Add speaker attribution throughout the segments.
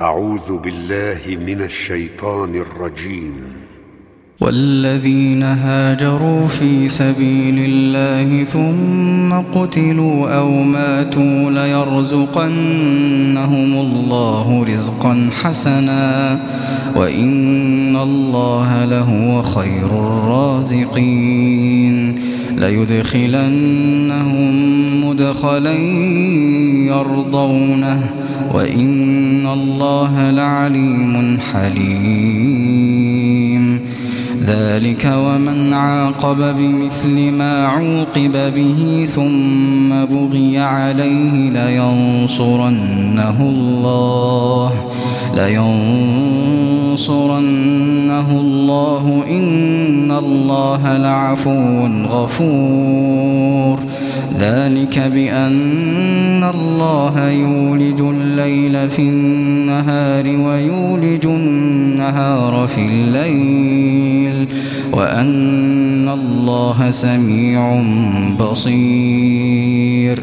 Speaker 1: أعوذ بالله من الشيطان الرجيم.
Speaker 2: والذين هاجروا في سبيل الله ثم قتلوا أو ماتوا ليرزقنهم الله رزقا حسنا وإن الله لهو خير الرازقين. ليدخلنهم مدخلا يرضونه وإن الله لعليم حليم. ذلك ومن عاقب بمثل ما عوقب به ثم بغي عليه لينصرنه الله لينصرنه الله إن الله لعفو غفور. ذلك بأن الله يولج الليل في النهار ويولج النهار في الليل وأن الله سميع بصير.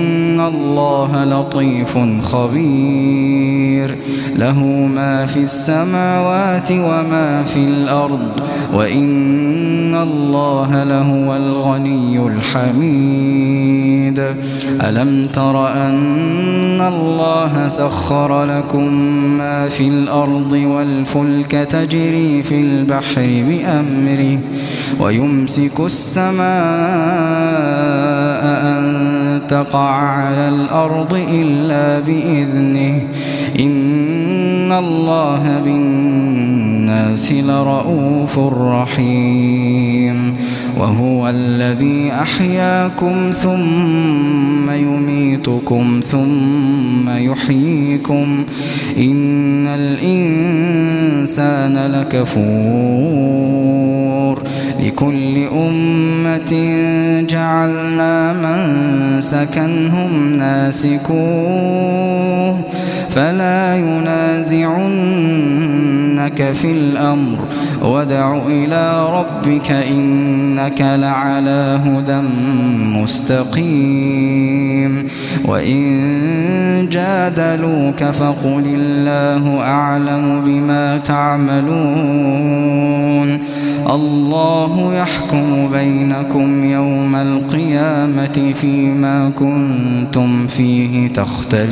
Speaker 2: الله لطيف خبير. له ما في السماوات وما في الأرض وإن الله لهو الغني الحميد. ألم تر أن الله سخر لكم ما في الأرض والفلك تجري في البحر بأمره ويمسك السماء تقع على الأرض إلا بإذنه. إن الله بالناس لرؤوف رحيم. وهو الذي أحياكم ثم يميتكم ثم يحييكم. إن الإنسان لكفور لكل أمة جعلنا من سكنهم ناسكوه فلا ينازعنك في الأمر. ودع إلى ربك إنك لعلى هدى مستقيم. وإن جادلوك فقل الله أعلم بما تعملون. الله يحكم بينكم يوم القيامة فيما كنتم فيه تختلفون.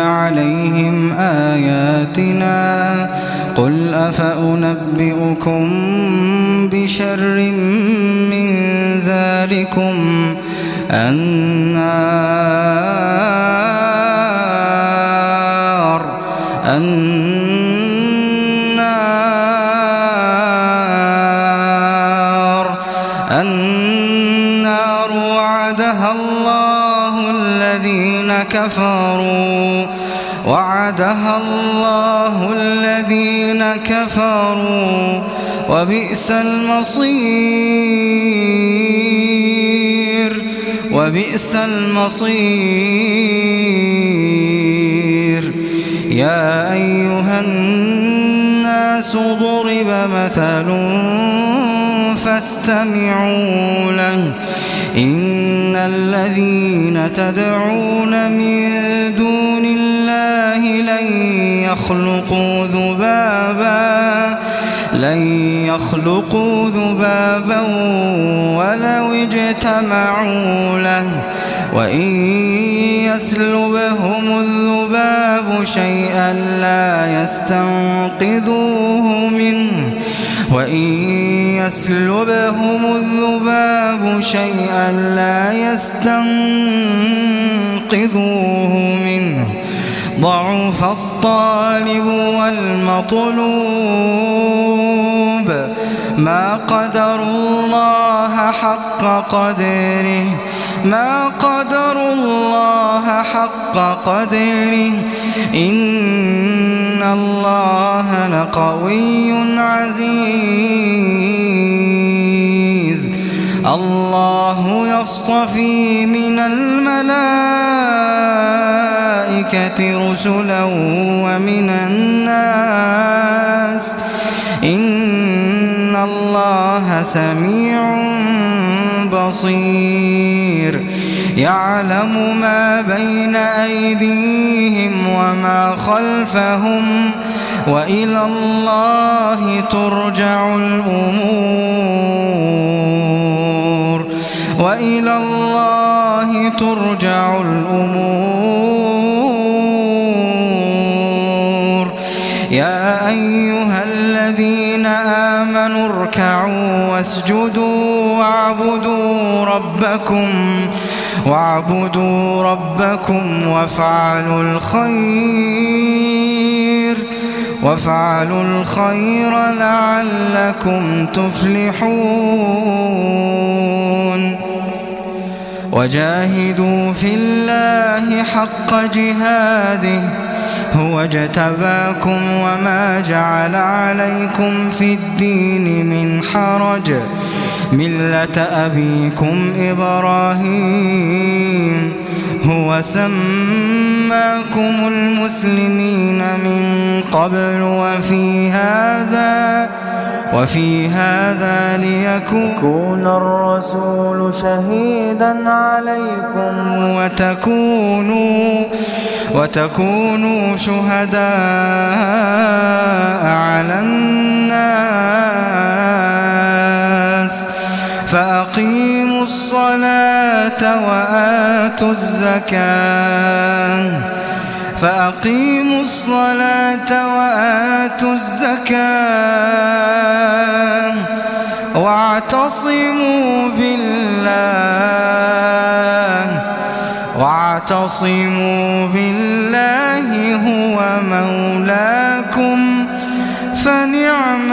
Speaker 2: عليهم آياتنا قل أفأنبئكم بشر من ذلكم النار النار النار وعدها الله الذين كفروا. وعدها الله الذين كفروا. وبئس المصير. وبئس المصير. يا أيها الناس ضرب مثل فاستمعوا له. إن الذين تدعون من دون الله لن يخلقوا ذبابا لن يخلقوا ذبابا ولو اجتمعوا له. وإن يسلبهم الذباب شيئا لا يستنقذوه منه. وإن يسلبهم الذباب شيئا لا يستنقذوه منه. ضعف الطالب والمطلوب. ما قدر الله حق قدره. ما قدر الله حق قدره. إن الله لقوي عزيز. الله يصطفي من الملائكة رسلا ومن الناس. إن الله سميع بصير. يعلم ما بين أيديهم وما خلفهم وإلى الله ترجع الأمور وإلى الله ترجع الأمور. يا أيها الذين آمنوا اركعوا واسجدوا واعبدوا ربكم واعبدوا ربكم وافعلوا الخير وافعلوا الخير لعلكم تفلحون. وجاهدوا في الله حق جهاده هو اجتباكم وما جعل عليكم في الدين من حرج. ملة أبيكم إبراهيم هو سماكم المسلمين من قبل وفي هذا وفي هذا ليكون الرسول شهيدا عليكم وتكونوا وتكونوا شهداء على الناس فأقيموا الصلاة وآتوا الزكاة. فأقيموا الصلاة وآتوا الزكاة واعتصموا بالله. واعتصموا بالله هو مولاكم. فنعم